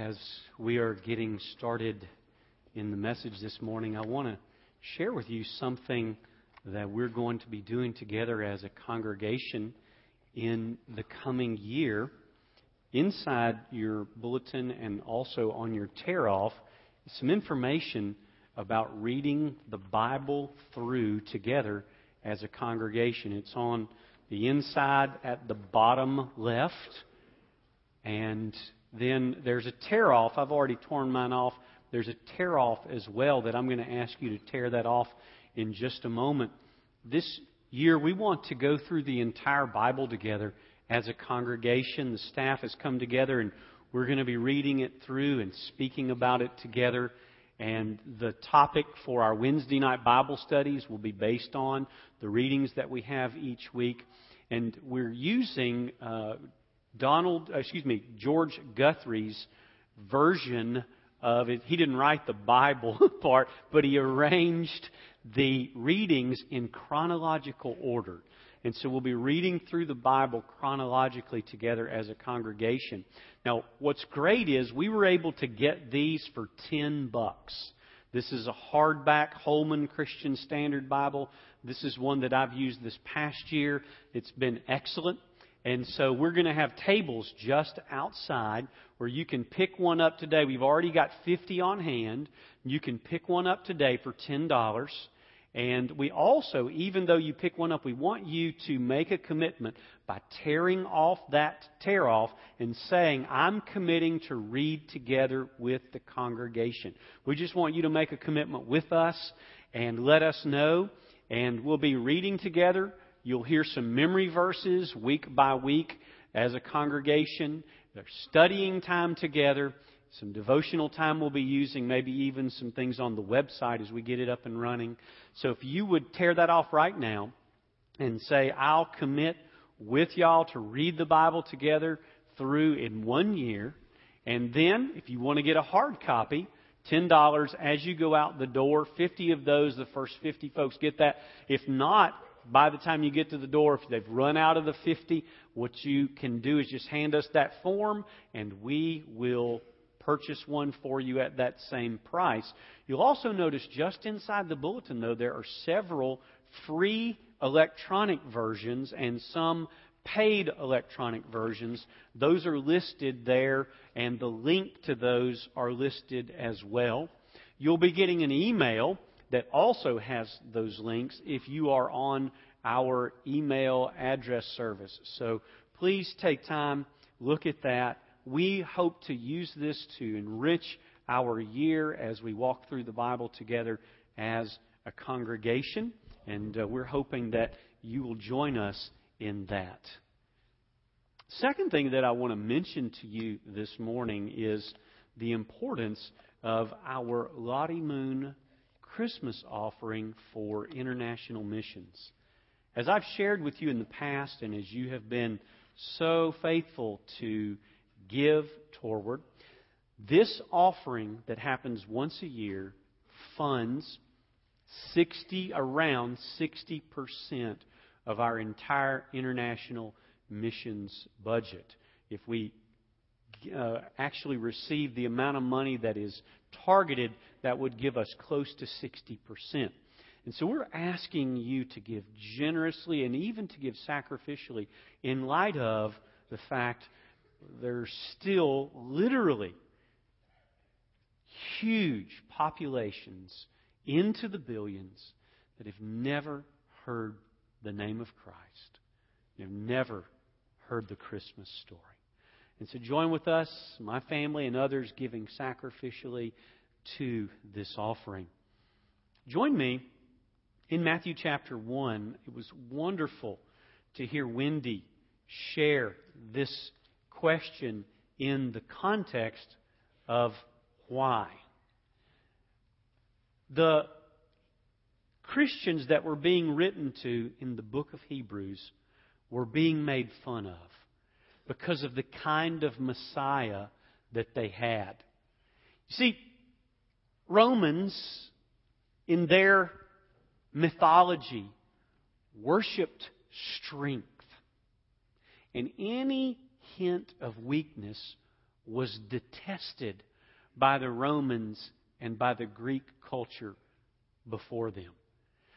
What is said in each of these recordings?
as we are getting started in the message this morning, I want to share with you something that we're going to be doing together as a congregation in the coming year. Inside your bulletin and also on your tear off, some information about reading the Bible through together as a congregation. It's on the inside at the bottom left. And then there's a tear off. I've already torn mine off. There's a tear off as well that I'm going to ask you to tear that off in just a moment. This year, we want to go through the entire Bible together as a congregation. The staff has come together and we're going to be reading it through and speaking about it together. And the topic for our Wednesday night Bible studies will be based on the readings that we have each week. And we're using uh, Donald, uh, excuse me, George Guthrie's version of it. He didn't write the Bible part, but he arranged the readings in chronological order. And so we'll be reading through the Bible chronologically together as a congregation. Now, what's great is we were able to get these for 10 bucks. This is a hardback Holman Christian Standard Bible. This is one that I've used this past year. It's been excellent. And so we're going to have tables just outside where you can pick one up today. We've already got 50 on hand. You can pick one up today for $10. And we also, even though you pick one up, we want you to make a commitment by tearing off that tear off and saying, I'm committing to read together with the congregation. We just want you to make a commitment with us and let us know. And we'll be reading together. You'll hear some memory verses week by week as a congregation. There's studying time together. Some devotional time we'll be using, maybe even some things on the website as we get it up and running. So if you would tear that off right now and say, I'll commit with y'all to read the Bible together through in one year. And then, if you want to get a hard copy, $10 as you go out the door. 50 of those, the first 50 folks get that. If not, by the time you get to the door, if they've run out of the 50, what you can do is just hand us that form and we will purchase one for you at that same price. You'll also notice just inside the bulletin, though, there are several free electronic versions and some paid electronic versions. Those are listed there, and the link to those are listed as well. You'll be getting an email that also has those links if you are on our email address service. So please take time, look at that we hope to use this to enrich our year as we walk through the Bible together as a congregation. And uh, we're hoping that you will join us in that. Second thing that I want to mention to you this morning is the importance of our Lottie Moon Christmas offering for international missions. As I've shared with you in the past, and as you have been so faithful to give toward. This offering that happens once a year funds 60 around 60% of our entire international missions budget. If we uh, actually receive the amount of money that is targeted, that would give us close to 60%. And so we're asking you to give generously and even to give sacrificially in light of the fact there's still literally huge populations into the billions that have never heard the name of Christ. They've never heard the Christmas story. And so join with us, my family, and others giving sacrificially to this offering. Join me in Matthew chapter 1. It was wonderful to hear Wendy share this question in the context of why. The Christians that were being written to in the book of Hebrews were being made fun of because of the kind of Messiah that they had. You see, Romans, in their mythology, worshiped strength. And any hint of weakness was detested by the Romans and by the Greek culture before them.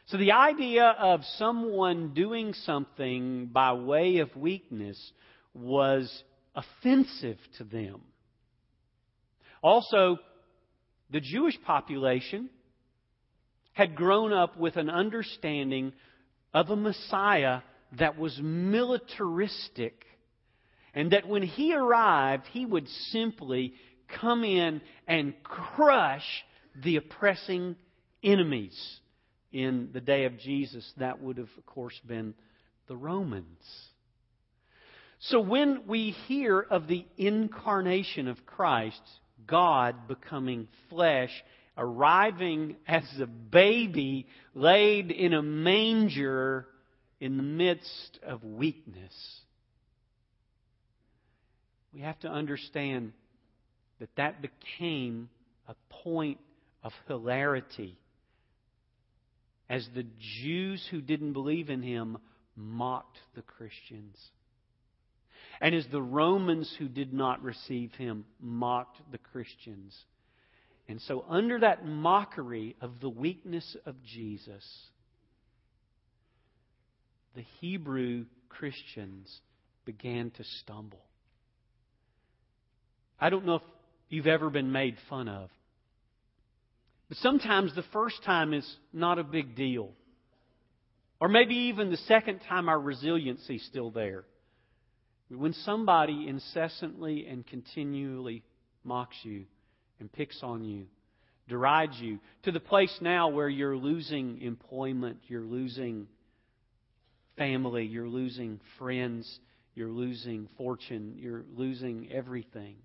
So the idea of someone doing something by way of weakness was offensive to them. Also, the Jewish population had grown up with an understanding of a Messiah that was militaristic, and that when he arrived, he would simply come in and crush the oppressing enemies. In the day of Jesus, that would have, of course, been the Romans. So when we hear of the incarnation of Christ, God becoming flesh, arriving as a baby laid in a manger in the midst of weakness, we have to understand that that became a point of hilarity as the Jews who didn't believe in him mocked the Christians. And as the Romans who did not receive him mocked the Christians. And so, under that mockery of the weakness of Jesus, the Hebrew Christians began to stumble. I don't know if you've ever been made fun of, but sometimes the first time is not a big deal. Or maybe even the second time our resiliency is still there. When somebody incessantly and continually mocks you and picks on you, derides you, to the place now where you're losing employment, you're losing family, you're losing friends, you're losing fortune, you're losing everything,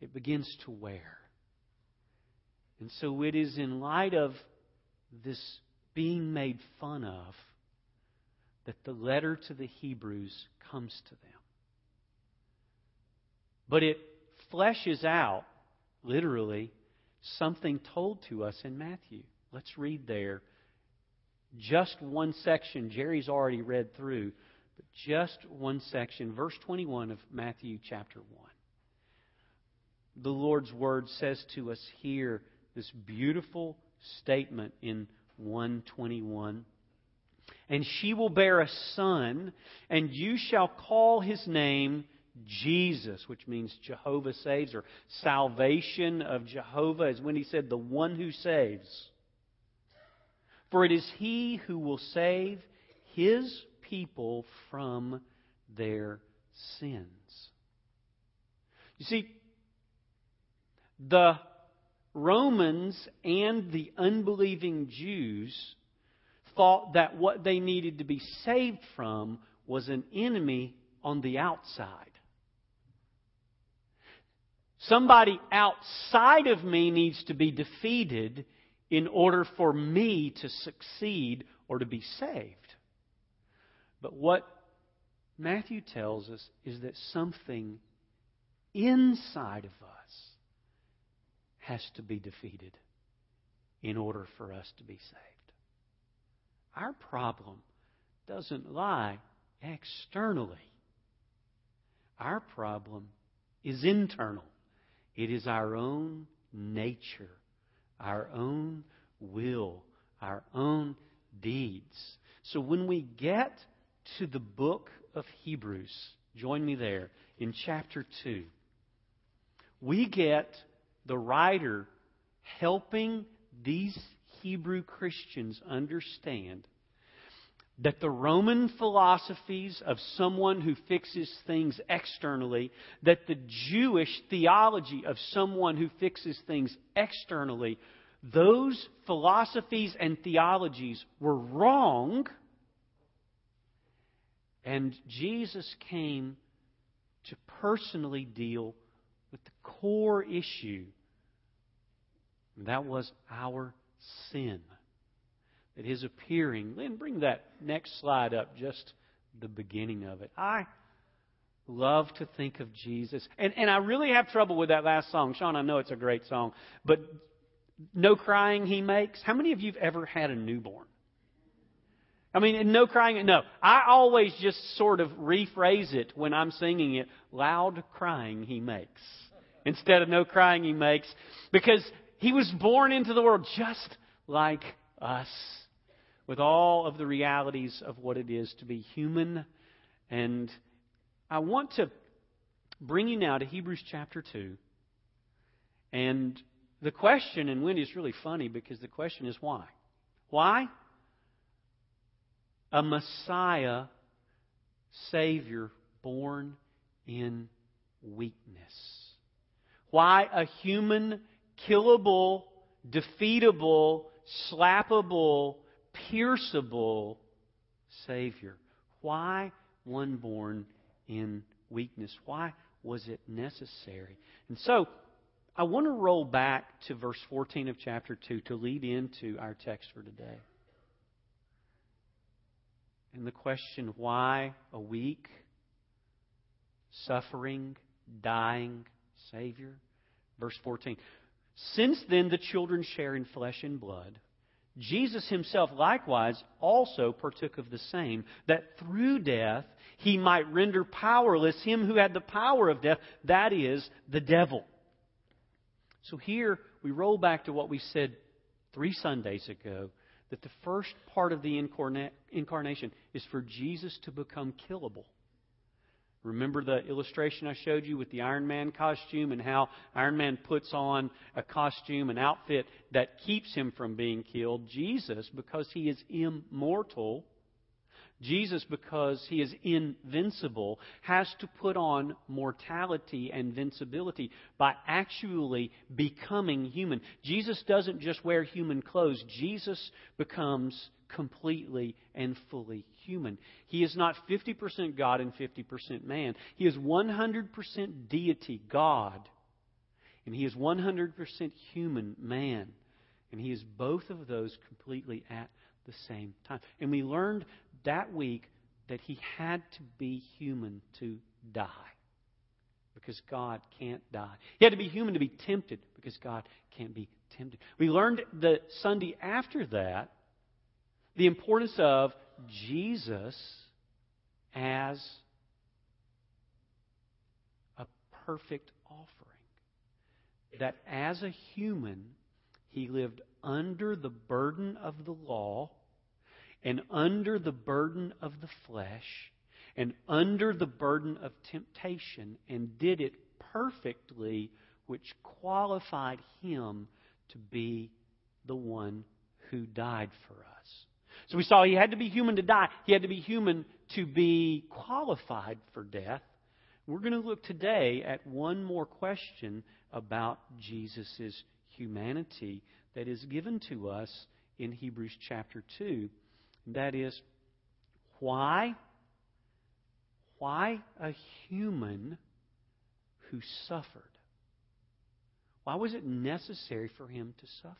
it begins to wear. And so it is in light of this being made fun of that the letter to the Hebrews comes to them. But it fleshes out, literally, something told to us in Matthew. Let's read there. Just one section. Jerry's already read through, but just one section. Verse 21 of Matthew chapter 1. The Lord's Word says to us here this beautiful statement in 121. And she will bear a son, and you shall call his name Jesus, which means Jehovah saves, or salvation of Jehovah, is when he said, the one who saves. For it is he who will save his people from their sins. You see, the Romans and the unbelieving Jews thought that what they needed to be saved from was an enemy on the outside. Somebody outside of me needs to be defeated in order for me to succeed or to be saved. But what Matthew tells us is that something inside of us has to be defeated in order for us to be saved. Our problem doesn't lie externally. Our problem is internal. It is our own nature, our own will, our own deeds. So when we get to the book of Hebrews, join me there in chapter 2, we get the writer helping these Hebrew Christians understand that the Roman philosophies of someone who fixes things externally, that the Jewish theology of someone who fixes things externally, those philosophies and theologies were wrong. And Jesus came to personally deal with the core issue. That was our sin. That his appearing, Lynn, bring that next slide up, just the beginning of it. I love to think of Jesus. And, and I really have trouble with that last song. Sean, I know it's a great song, but no crying he makes. How many of you have ever had a newborn? I mean, no crying. No, I always just sort of rephrase it when I'm singing it. Loud crying he makes instead of no crying he makes because he was born into the world just like us with all of the realities of what it is to be human. And I want to bring you now to Hebrews chapter 2. And the question, and Wendy, is really funny because the question is why? Why? A Messiah, Savior, born in weakness. Why a human, killable, defeatable, slappable, pierceable Savior? Why one born in weakness? Why was it necessary? And so, I want to roll back to verse 14 of chapter 2 to lead into our text for today. And the question why a weak, suffering, dying Savior? Verse 14. Since then the children share in flesh and blood, Jesus himself likewise also partook of the same, that through death he might render powerless him who had the power of death, that is, the devil. So here we roll back to what we said three Sundays ago that the first part of the incarnation is for Jesus to become killable. Remember the illustration I showed you with the Iron Man costume and how Iron Man puts on a costume, an outfit that keeps him from being killed? Jesus, because he is immortal, Jesus, because he is invincible, has to put on mortality and invincibility by actually becoming human. Jesus doesn't just wear human clothes, Jesus becomes completely and fully human. He is not 50% God and 50% man. He is 100% deity, God, and he is 100% human, man. And he is both of those completely at the same time. And we learned that week that he had to be human to die because God can't die. He had to be human to be tempted because God can't be tempted. We learned the Sunday after that the importance of Jesus as a perfect offering. That as a human, he lived under the burden of the law and under the burden of the flesh and under the burden of temptation and did it perfectly, which qualified him to be the one who died for us. So we saw he had to be human to die, he had to be human to be qualified for death. We're going to look today at one more question about Jesus' humanity that is given to us in Hebrews chapter 2. That is, why? Why a human who suffered? Why was it necessary for him to suffer?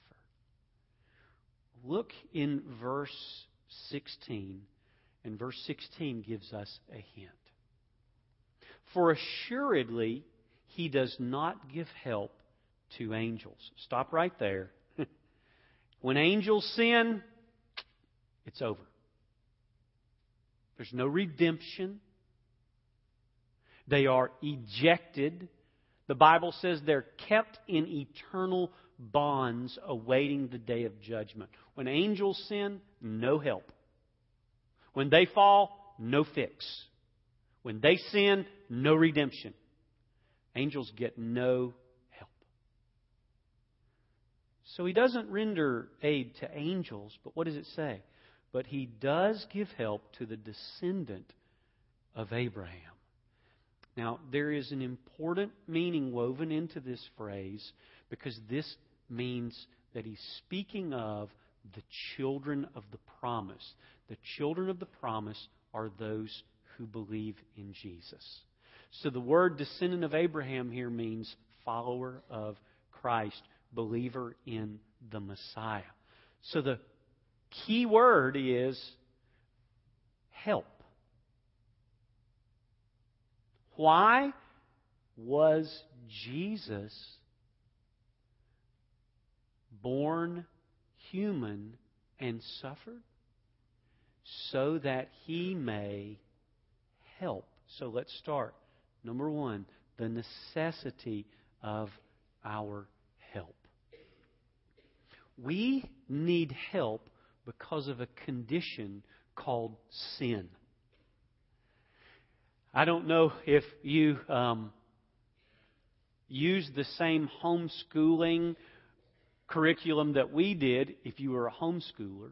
Look in verse 16, and verse 16 gives us a hint. For assuredly, he does not give help to angels. Stop right there. when angels sin, it's over. There's no redemption. They are ejected. The Bible says they're kept in eternal bonds awaiting the day of judgment. When angels sin, no help. When they fall, no fix. When they sin, no redemption. Angels get no help. So he doesn't render aid to angels, but what does it say? but he does give help to the descendant of Abraham. Now, there is an important meaning woven into this phrase because this means that he's speaking of the children of the promise. The children of the promise are those who believe in Jesus. So the word descendant of Abraham here means follower of Christ, believer in the Messiah. So the key word is help. Why was Jesus born human and suffered? so that he may help. So let's start. Number one, the necessity of our help. We need help because of a condition called sin. I don't know if you um, use the same homeschooling curriculum that we did if you were a homeschooler.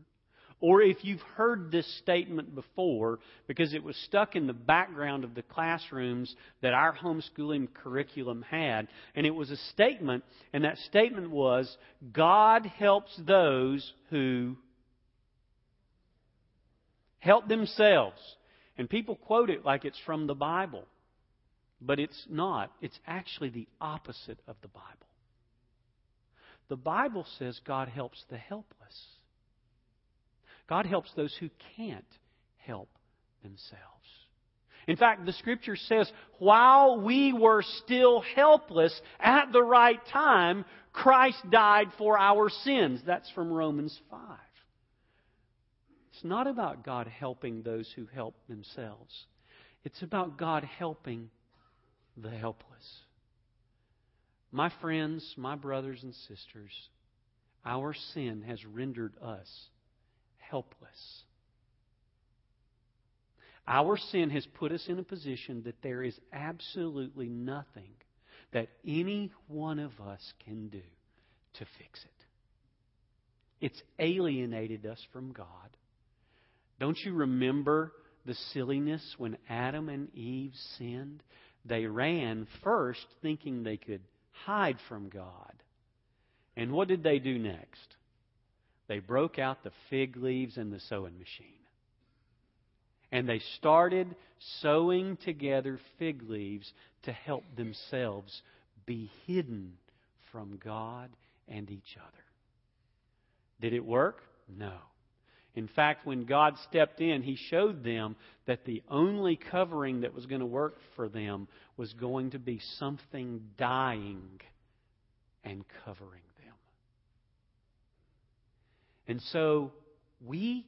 Or if you've heard this statement before, because it was stuck in the background of the classrooms that our homeschooling curriculum had. And it was a statement, and that statement was God helps those who help themselves. And people quote it like it's from the Bible. But it's not. It's actually the opposite of the Bible. The Bible says God helps the helpless. God helps those who can't help themselves. In fact, the scripture says, while we were still helpless at the right time, Christ died for our sins. That's from Romans 5. It's not about God helping those who help themselves. It's about God helping the helpless. My friends, my brothers and sisters, our sin has rendered us helpless. Our sin has put us in a position that there is absolutely nothing that any one of us can do to fix it. It's alienated us from God. Don't you remember the silliness when Adam and Eve sinned? They ran first thinking they could hide from God. And what did they do next? They broke out the fig leaves and the sewing machine. And they started sewing together fig leaves to help themselves be hidden from God and each other. Did it work? No. In fact, when God stepped in, He showed them that the only covering that was going to work for them was going to be something dying and covering them. And so we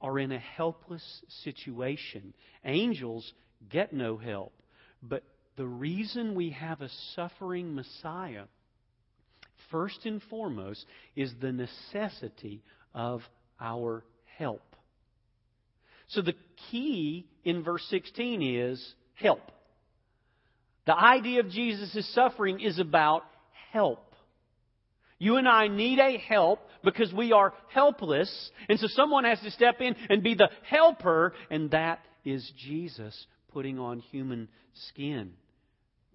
are in a helpless situation. Angels get no help. But the reason we have a suffering Messiah, first and foremost, is the necessity of our help. So the key in verse 16 is help. The idea of Jesus' suffering is about help. You and I need a help because we are helpless. And so someone has to step in and be the helper, and that is Jesus putting on human skin.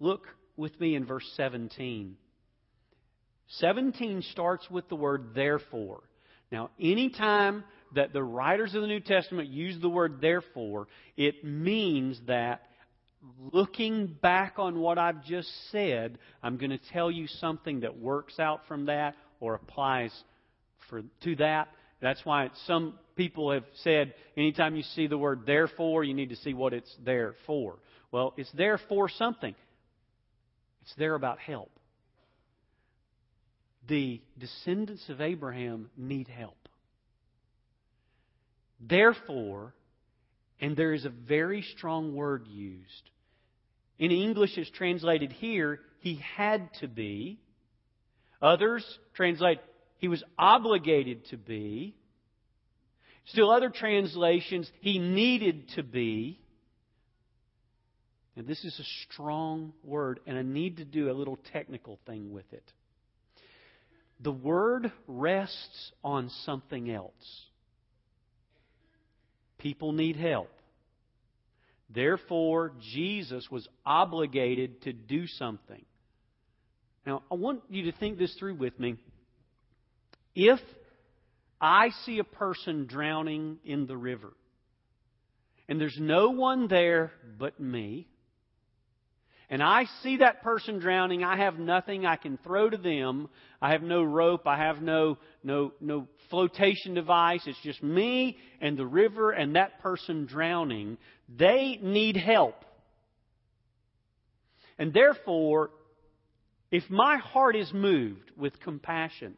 Look with me in verse 17. 17 starts with the word therefore. Now, anytime that the writers of the New Testament use the word therefore, it means that looking back on what I've just said, I'm going to tell you something that works out from that or applies for, to that. That's why some people have said anytime you see the word therefore, you need to see what it's there for. Well, it's there for something. It's there about help. The descendants of Abraham need help. Therefore, and there is a very strong word used. In English, it's translated here, he had to be. Others translate, he was obligated to be. Still, other translations, he needed to be. And this is a strong word, and I need to do a little technical thing with it. The word rests on something else. People need help. Therefore, Jesus was obligated to do something. Now, I want you to think this through with me. If I see a person drowning in the river, and there's no one there but me, and I see that person drowning, I have nothing I can throw to them. I have no rope, I have no no no flotation device. It's just me and the river and that person drowning. They need help. And therefore, if my heart is moved with compassion,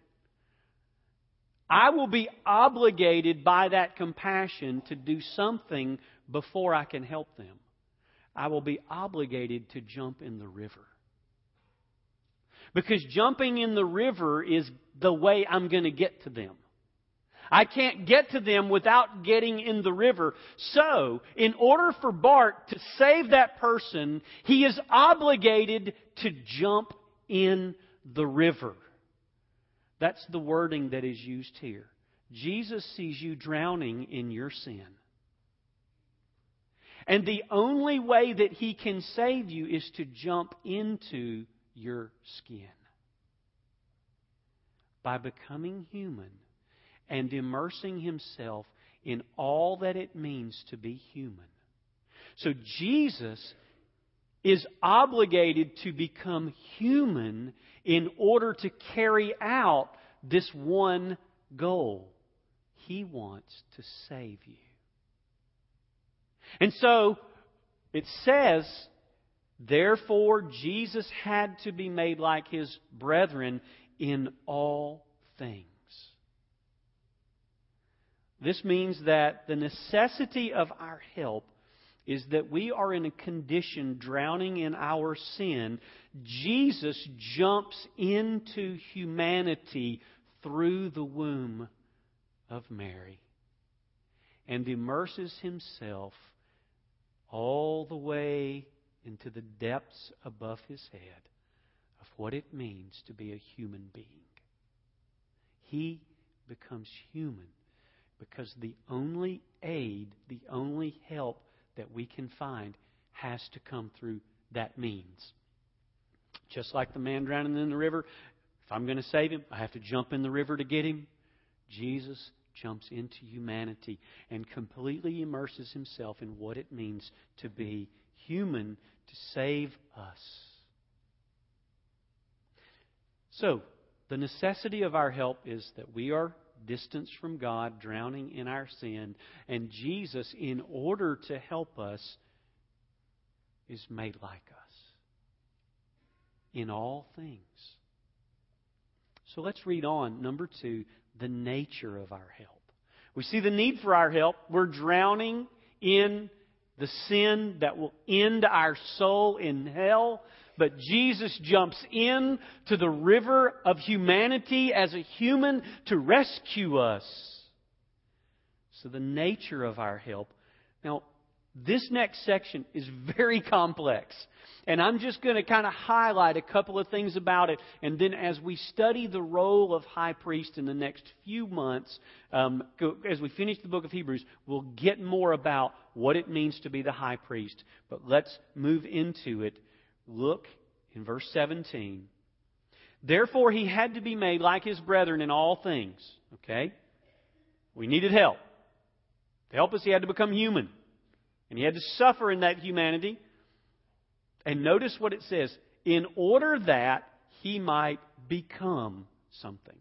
I will be obligated by that compassion to do something before I can help them. I will be obligated to jump in the river. Because jumping in the river is the way I'm going to get to them. I can't get to them without getting in the river. So, in order for Bart to save that person, he is obligated to jump in the river. That's the wording that is used here. Jesus sees you drowning in your sin. And the only way that he can save you is to jump into your skin. By becoming human and immersing himself in all that it means to be human. So Jesus is obligated to become human in order to carry out this one goal. He wants to save you. And so it says, therefore Jesus had to be made like his brethren in all things. This means that the necessity of our help is that we are in a condition drowning in our sin. Jesus jumps into humanity through the womb of Mary and immerses himself all the way into the depths above his head of what it means to be a human being. He becomes human because the only aid, the only help that we can find has to come through that means. Just like the man drowning in the river, if I'm going to save him, I have to jump in the river to get him. Jesus jumps into humanity and completely immerses himself in what it means to be human to save us. So, the necessity of our help is that we are distanced from God, drowning in our sin, and Jesus, in order to help us, is made like us in all things. So let's read on. Number two, the nature of our help. We see the need for our help. We're drowning in the sin that will end our soul in hell. But Jesus jumps in to the river of humanity as a human to rescue us. So the nature of our help. Now, this next section is very complex. And I'm just going to kind of highlight a couple of things about it. And then as we study the role of high priest in the next few months, um, as we finish the book of Hebrews, we'll get more about what it means to be the high priest. But let's move into it. Look in verse 17. Therefore, he had to be made like his brethren in all things. Okay? We needed help. To help us, he had to become human. And he had to suffer in that humanity. And notice what it says in order that he might become something.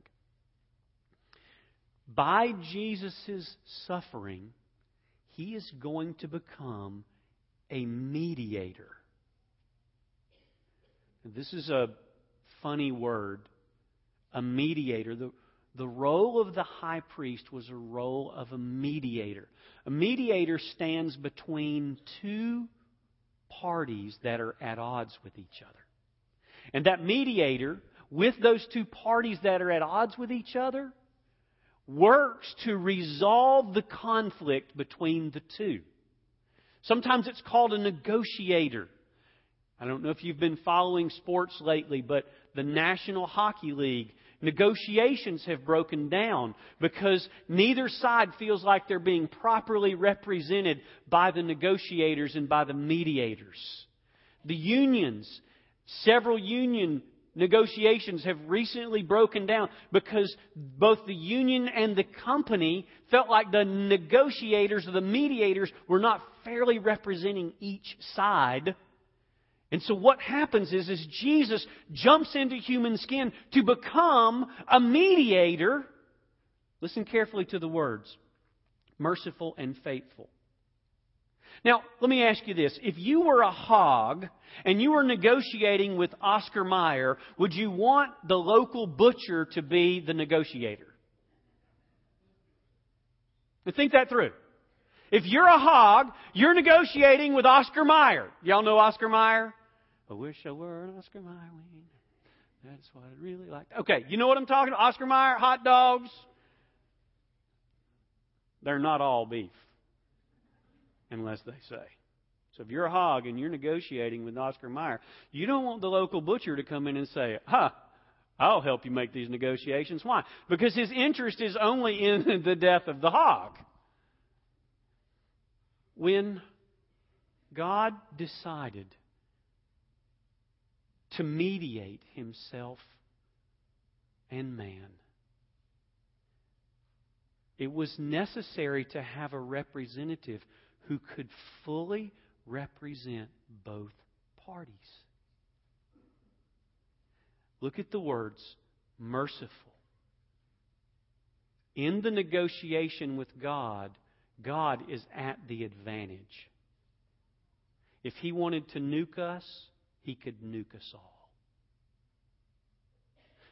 By Jesus' suffering, he is going to become a mediator. This is a funny word, a mediator. The, the role of the high priest was a role of a mediator. A mediator stands between two parties that are at odds with each other. And that mediator, with those two parties that are at odds with each other, works to resolve the conflict between the two. Sometimes it's called a negotiator. I don't know if you've been following sports lately, but the National Hockey League negotiations have broken down because neither side feels like they're being properly represented by the negotiators and by the mediators. The unions, several union negotiations have recently broken down because both the union and the company felt like the negotiators or the mediators were not fairly representing each side and so what happens is, is Jesus jumps into human skin to become a mediator. Listen carefully to the words. Merciful and faithful. Now, let me ask you this. If you were a hog and you were negotiating with Oscar Mayer, would you want the local butcher to be the negotiator? Think that through. If you're a hog, you're negotiating with Oscar Mayer. Y'all know Oscar Mayer? I wish I were an Oscar Mayer. That's what I'd really like. Okay, you know what I'm talking about? Oscar Mayer, hot dogs. They're not all beef, unless they say. So if you're a hog and you're negotiating with Oscar Mayer, you don't want the local butcher to come in and say, "Huh, I'll help you make these negotiations." Why? Because his interest is only in the death of the hog. When God decided to mediate himself and man, it was necessary to have a representative who could fully represent both parties. Look at the words merciful. In the negotiation with God, God is at the advantage. If He wanted to nuke us, He could nuke us all.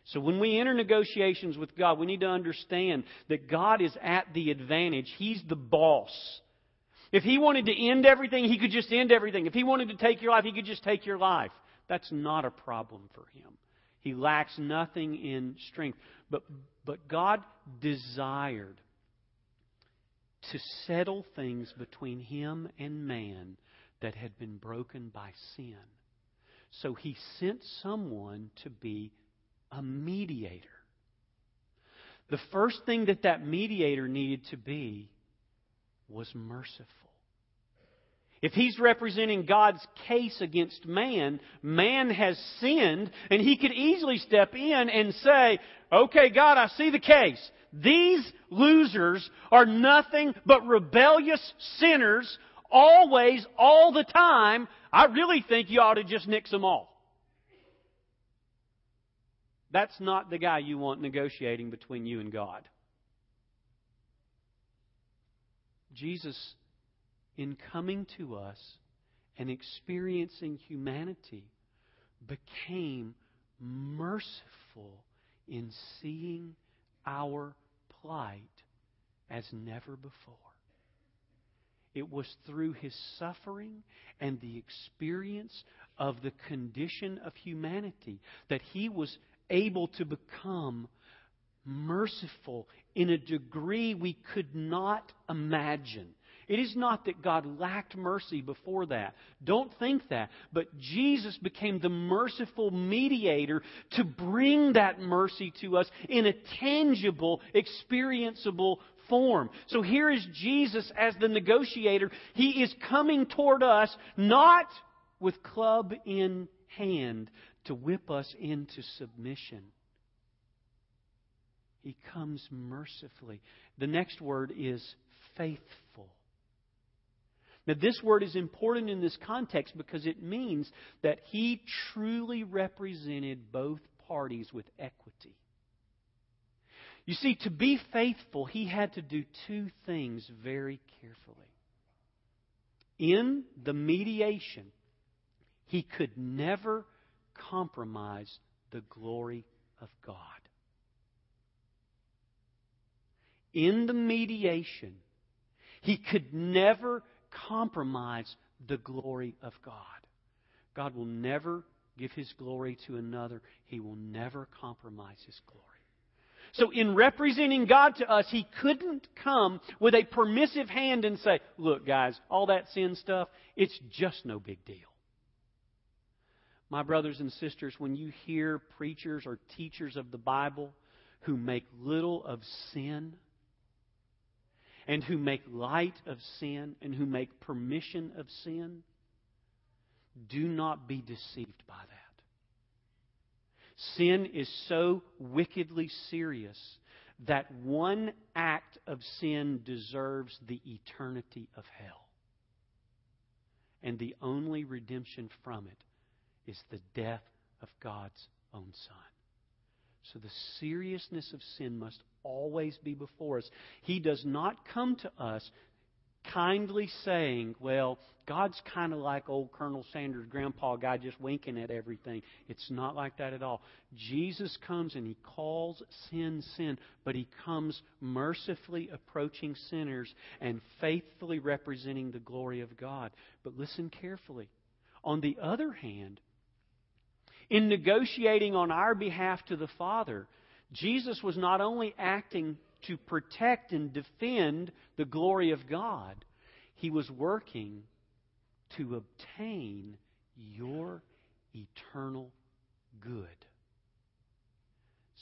So when we enter negotiations with God, we need to understand that God is at the advantage. He's the boss. If He wanted to end everything, He could just end everything. If He wanted to take your life, He could just take your life. That's not a problem for Him. He lacks nothing in strength. But, but God desired to settle things between him and man that had been broken by sin. So he sent someone to be a mediator. The first thing that that mediator needed to be was merciful. If he's representing God's case against man, man has sinned, and he could easily step in and say, Okay, God, I see the case. These losers are nothing but rebellious sinners, always, all the time. I really think you ought to just nix them all. That's not the guy you want negotiating between you and God. Jesus, in coming to us and experiencing humanity, became merciful in seeing our plight as never before. It was through his suffering and the experience of the condition of humanity that he was able to become merciful in a degree we could not imagine. It is not that God lacked mercy before that. Don't think that. But Jesus became the merciful mediator to bring that mercy to us in a tangible, experienceable form. So here is Jesus as the negotiator. He is coming toward us not with club in hand to whip us into submission. He comes mercifully. The next word is faithful. Now, this word is important in this context because it means that he truly represented both parties with equity. You see, to be faithful, he had to do two things very carefully. In the mediation, he could never compromise the glory of God. In the mediation, he could never compromise the glory of God. God will never give his glory to another, he will never compromise his glory. So, in representing God to us, he couldn't come with a permissive hand and say, Look, guys, all that sin stuff, it's just no big deal. My brothers and sisters, when you hear preachers or teachers of the Bible who make little of sin, and who make light of sin and who make permission of sin, do not be deceived by that. Sin is so wickedly serious that one act of sin deserves the eternity of hell. And the only redemption from it is the death of God's own Son. So the seriousness of sin must always be before us. He does not come to us kindly saying, well, God's kind of like old Colonel Sanders' grandpa guy just winking at everything. It's not like that at all. Jesus comes and he calls sin sin, but he comes mercifully approaching sinners and faithfully representing the glory of God. But listen carefully. On the other hand, in negotiating on our behalf to the Father, Jesus was not only acting to protect and defend the glory of God, he was working to obtain your eternal good.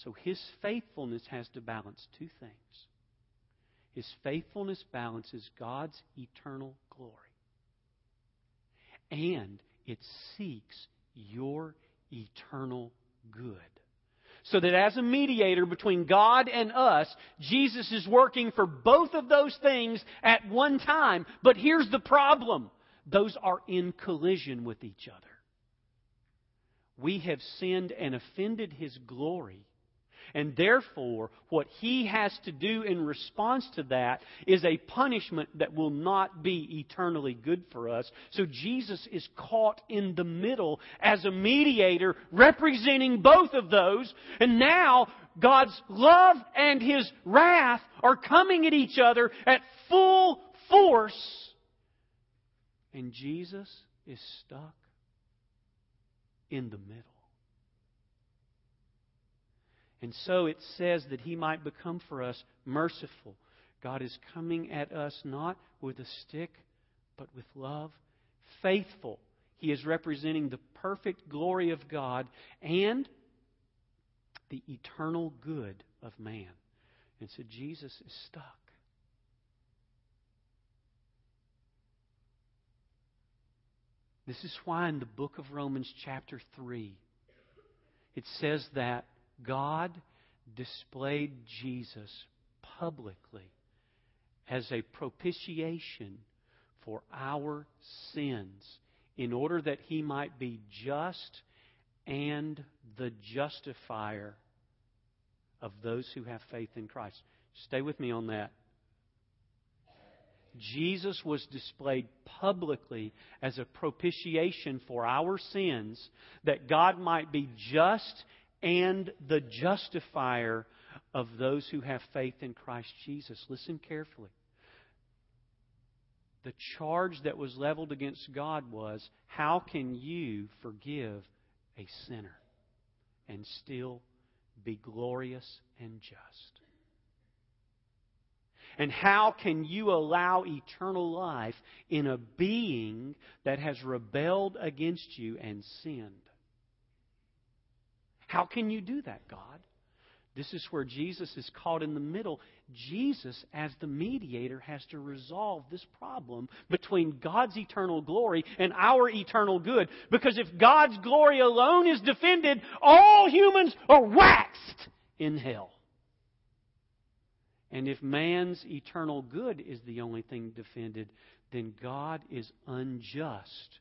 So his faithfulness has to balance two things. His faithfulness balances God's eternal glory, and it seeks your eternal good. So that as a mediator between God and us, Jesus is working for both of those things at one time. But here's the problem those are in collision with each other. We have sinned and offended His glory. And therefore, what he has to do in response to that is a punishment that will not be eternally good for us. So Jesus is caught in the middle as a mediator representing both of those. And now God's love and his wrath are coming at each other at full force. And Jesus is stuck in the middle. And so it says that he might become for us merciful. God is coming at us not with a stick, but with love. Faithful. He is representing the perfect glory of God and the eternal good of man. And so Jesus is stuck. This is why in the book of Romans, chapter 3, it says that God displayed Jesus publicly as a propitiation for our sins in order that he might be just and the justifier of those who have faith in Christ. Stay with me on that. Jesus was displayed publicly as a propitiation for our sins that God might be just and the justifier of those who have faith in Christ Jesus. Listen carefully. The charge that was leveled against God was how can you forgive a sinner and still be glorious and just? And how can you allow eternal life in a being that has rebelled against you and sinned? How can you do that, God? This is where Jesus is caught in the middle. Jesus, as the mediator, has to resolve this problem between God's eternal glory and our eternal good. Because if God's glory alone is defended, all humans are waxed in hell. And if man's eternal good is the only thing defended, then God is unjust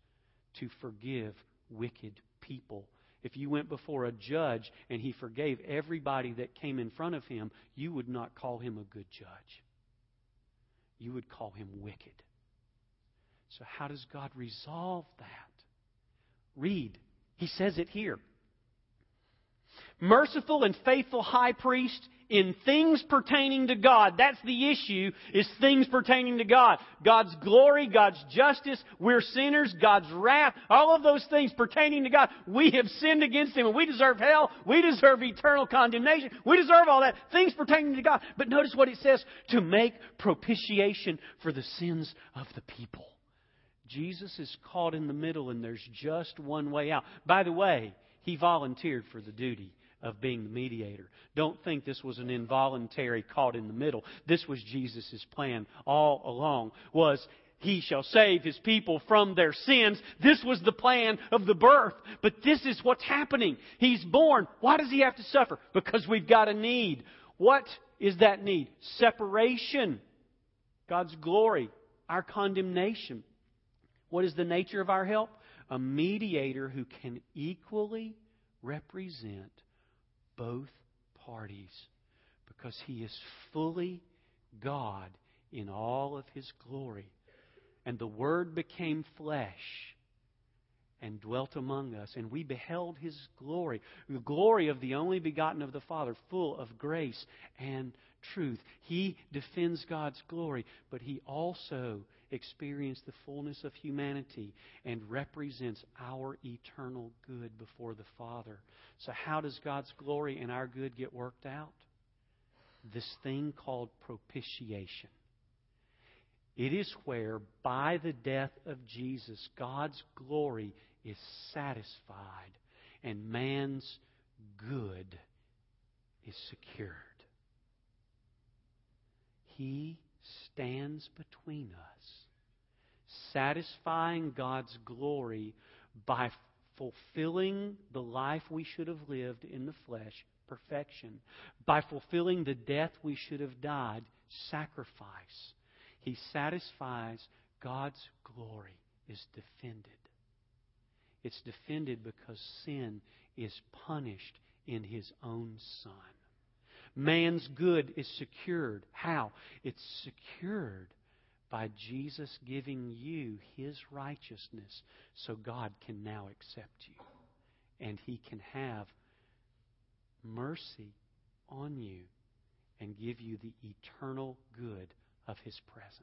to forgive wicked people if you went before a judge and he forgave everybody that came in front of him, you would not call him a good judge. You would call him wicked. So, how does God resolve that? Read. He says it here. Merciful and faithful high priest in things pertaining to God. That's the issue, is things pertaining to God. God's glory, God's justice, we're sinners, God's wrath, all of those things pertaining to God. We have sinned against Him and we deserve hell. We deserve eternal condemnation. We deserve all that. Things pertaining to God. But notice what it says, to make propitiation for the sins of the people. Jesus is caught in the middle and there's just one way out. By the way, He volunteered for the duty of being the mediator. Don't think this was an involuntary caught in the middle. This was Jesus' plan all along was he shall save his people from their sins. This was the plan of the birth. But this is what's happening. He's born. Why does he have to suffer? Because we've got a need. What is that need? Separation. God's glory. Our condemnation. What is the nature of our help? A mediator who can equally represent both parties because he is fully God in all of his glory And the Word became flesh and dwelt among us, and we beheld his glory, the glory of the only begotten of the Father, full of grace and truth. He defends God's glory, but he also experienced the fullness of humanity and represents our eternal good before the Father. So, how does God's glory and our good get worked out? This thing called propitiation. It is where, by the death of Jesus, God's glory is satisfied and man's good is secured. He stands between us, satisfying God's glory by fulfilling the life we should have lived in the flesh, perfection, by fulfilling the death we should have died, sacrifice. He satisfies God's glory is defended. It's defended because sin is punished in his own Son. Man's good is secured. How? It's secured by Jesus giving you his righteousness so God can now accept you. And he can have mercy on you and give you the eternal good of his presence.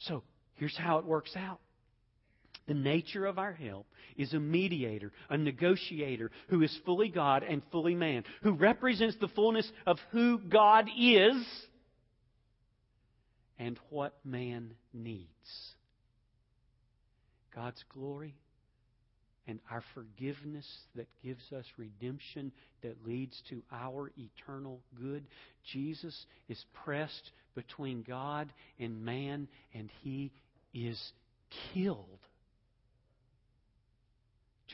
So here's how it works out. The nature of our help is a mediator, a negotiator who is fully God and fully man, who represents the fullness of who God is and what man needs. God's glory and our forgiveness that gives us redemption that leads to our eternal good. Jesus is pressed between God and man, and he is killed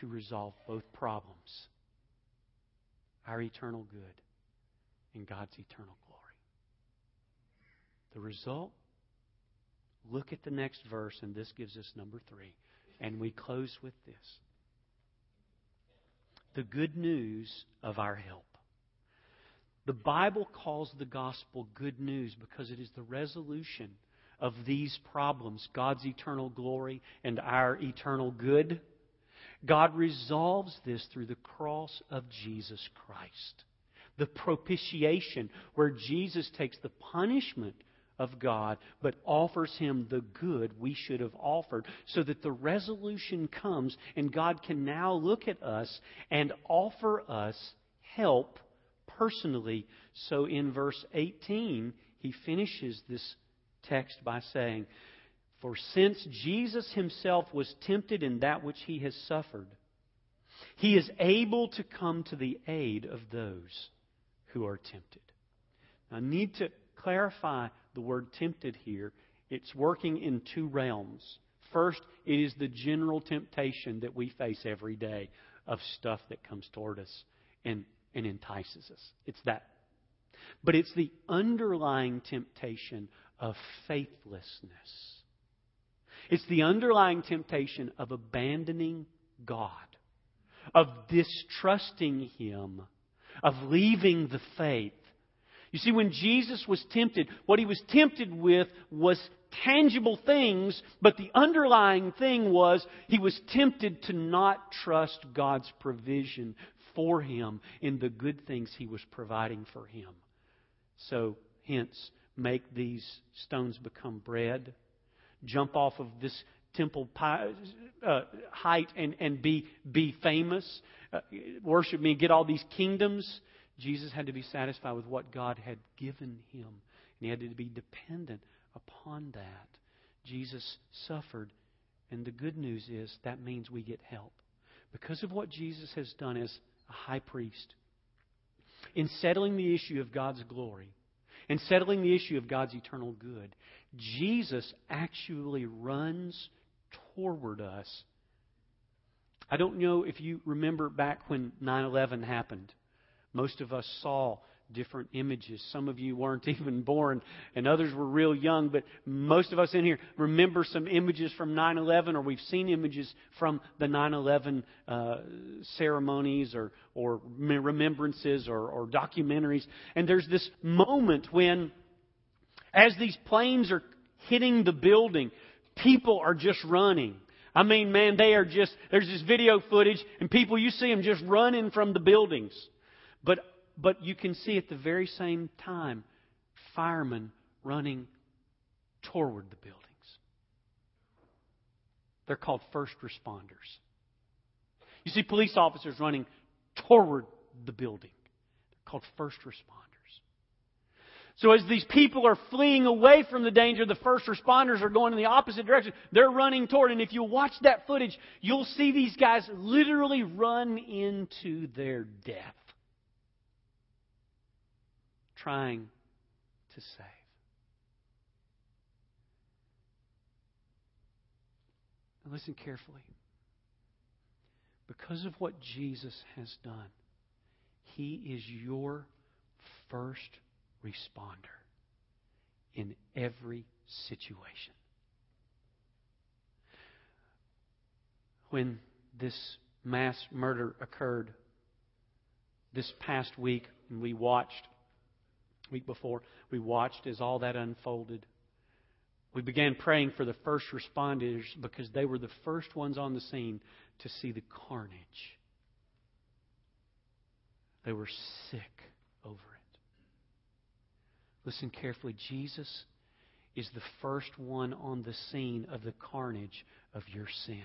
to resolve both problems our eternal good and God's eternal glory. The result? Look at the next verse, and this gives us number three. And we close with this the good news of our help. The Bible calls the gospel good news because it is the resolution of these problems God's eternal glory and our eternal good. God resolves this through the cross of Jesus Christ. The propitiation, where Jesus takes the punishment of God, but offers him the good we should have offered, so that the resolution comes and God can now look at us and offer us help personally. So in verse 18, he finishes this text by saying, for since Jesus himself was tempted in that which he has suffered, he is able to come to the aid of those who are tempted. I need to clarify the word tempted here. It's working in two realms. First, it is the general temptation that we face every day of stuff that comes toward us and, and entices us. It's that. But it's the underlying temptation of faithlessness it's the underlying temptation of abandoning God, of distrusting Him, of leaving the faith. You see, when Jesus was tempted, what he was tempted with was tangible things, but the underlying thing was he was tempted to not trust God's provision for him in the good things he was providing for him. So, hence, make these stones become bread jump off of this temple uh, height and, and be, be famous, uh, worship me, get all these kingdoms. Jesus had to be satisfied with what God had given him. And he had to be dependent upon that. Jesus suffered. And the good news is that means we get help. Because of what Jesus has done as a high priest, in settling the issue of God's glory, and settling the issue of God's eternal good, Jesus actually runs toward us. I don't know if you remember back when 9 11 happened. Most of us saw different images. Some of you weren't even born, and others were real young, but most of us in here remember some images from 9 11, or we've seen images from the 9 11 uh, ceremonies or, or remembrances or, or documentaries. And there's this moment when as these planes are hitting the building, people are just running. I mean, man, they are just, there's this video footage and people, you see them just running from the buildings. But, but you can see at the very same time, firemen running toward the buildings. They're called first responders. You see police officers running toward the building. They're called first responders. So as these people are fleeing away from the danger, the first responders are going in the opposite direction. They're running toward, and if you watch that footage, you'll see these guys literally run into their death. Trying to save. Listen carefully. Because of what Jesus has done, He is your first responder in every situation. When this mass murder occurred this past week, and we watched, week before, we watched as all that unfolded. We began praying for the first responders because they were the first ones on the scene to see the carnage. They were sick over it. Listen carefully. Jesus is the first one on the scene of the carnage of your sin.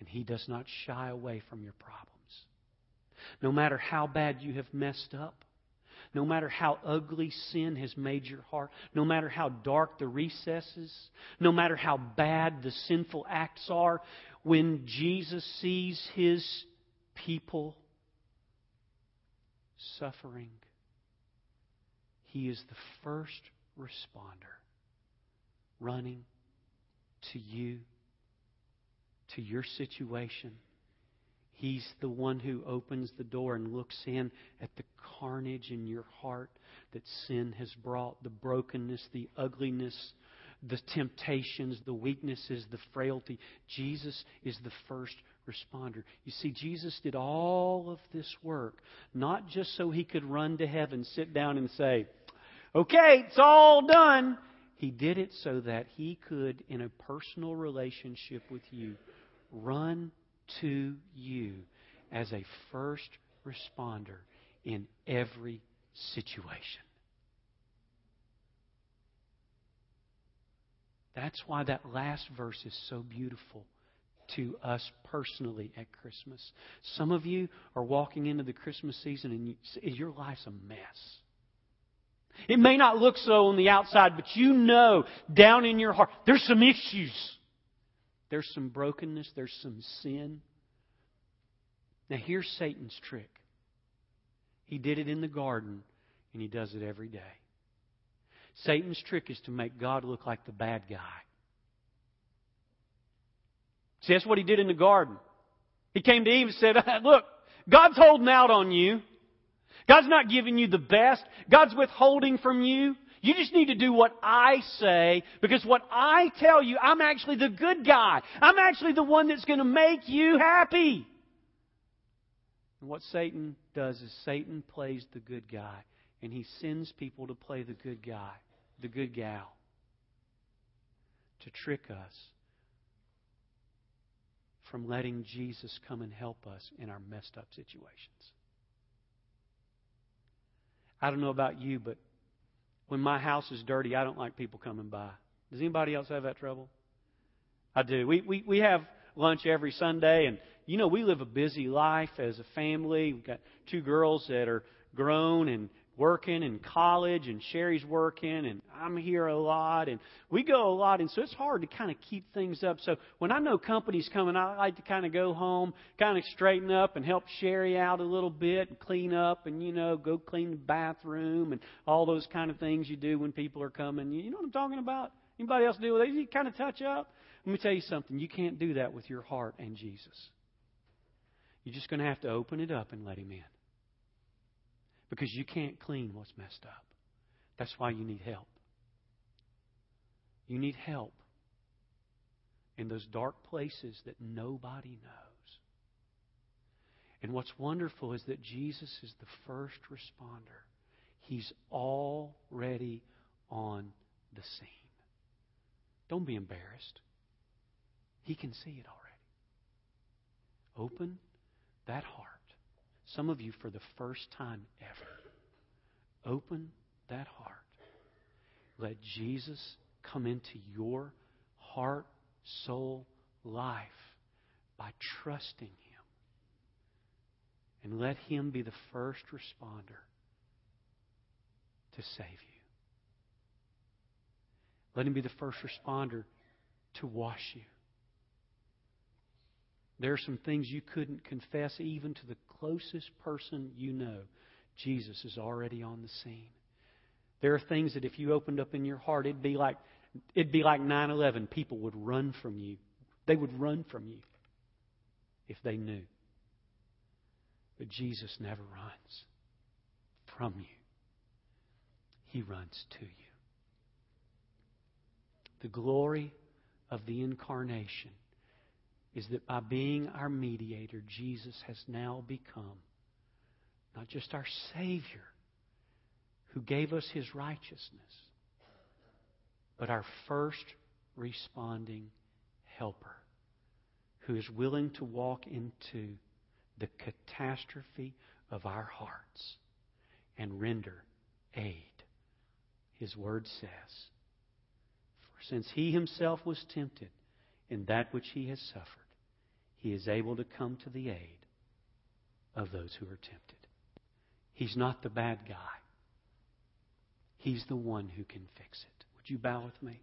And he does not shy away from your problems. No matter how bad you have messed up, no matter how ugly sin has made your heart, no matter how dark the recesses, no matter how bad the sinful acts are, when Jesus sees his people suffering, he is the first responder running to you, to your situation He's the one who opens the door and looks in at the carnage in your heart that sin has brought the brokenness, the ugliness, the temptations, the weaknesses, the frailty. Jesus is the first responder. You see, Jesus did all of this work not just so he could run to heaven, sit down, and say, Okay, it's all done. He did it so that he could, in a personal relationship with you, run to you as a first responder in every situation. That's why that last verse is so beautiful to us personally at Christmas. Some of you are walking into the Christmas season and you, your life's a mess. It may not look so on the outside, but you know down in your heart there's some issues. There's some brokenness, there's some sin. Now, here's Satan's trick. He did it in the garden, and he does it every day. Satan's trick is to make God look like the bad guy. See, that's what he did in the garden. He came to Eve and said, Look, God's holding out on you. God's not giving you the best. God's withholding from you. You just need to do what I say because what I tell you, I'm actually the good guy. I'm actually the one that's going to make you happy. And what Satan does is Satan plays the good guy and he sends people to play the good guy, the good gal, to trick us from letting Jesus come and help us in our messed up situations. I don't know about you, but when my house is dirty, I don't like people coming by. Does anybody else have that trouble? I do. We we we have lunch every Sunday, and you know we live a busy life as a family. We've got two girls that are grown and working in college and Sherry's working and I'm here a lot and we go a lot and so it's hard to kind of keep things up. So when I know company's coming, I like to kind of go home, kind of straighten up and help Sherry out a little bit and clean up and you know go clean the bathroom and all those kind of things you do when people are coming. You know what I'm talking about? Anybody else do that? You kind of touch up. Let me tell you something. You can't do that with your heart and Jesus. You're just going to have to open it up and let Him in because you can't clean what's messed up. That's why you need help. You need help in those dark places that nobody knows. And what's wonderful is that Jesus is the first responder. He's already on the scene. Don't be embarrassed. He can see it already. Open that heart. Some of you, for the first time ever, open that heart. Let Jesus come into your heart, soul, life by trusting Him. And let Him be the first responder to save you. Let Him be the first responder to wash you. There are some things you couldn't confess even to the closest person you know. Jesus is already on the scene. There are things that if you opened up in your heart, it'd be like it'd be like 9/11. People would run from you. They would run from you if they knew. But Jesus never runs from you. He runs to you. The glory of the incarnation is that by being our mediator, Jesus has now become not just our Savior, who gave us His righteousness, but our first responding helper, who is willing to walk into the catastrophe of our hearts and render aid. His word says, For since He Himself was tempted in that which He has suffered, he is able to come to the aid of those who are tempted. He's not the bad guy. He's the one who can fix it. Would you bow with me?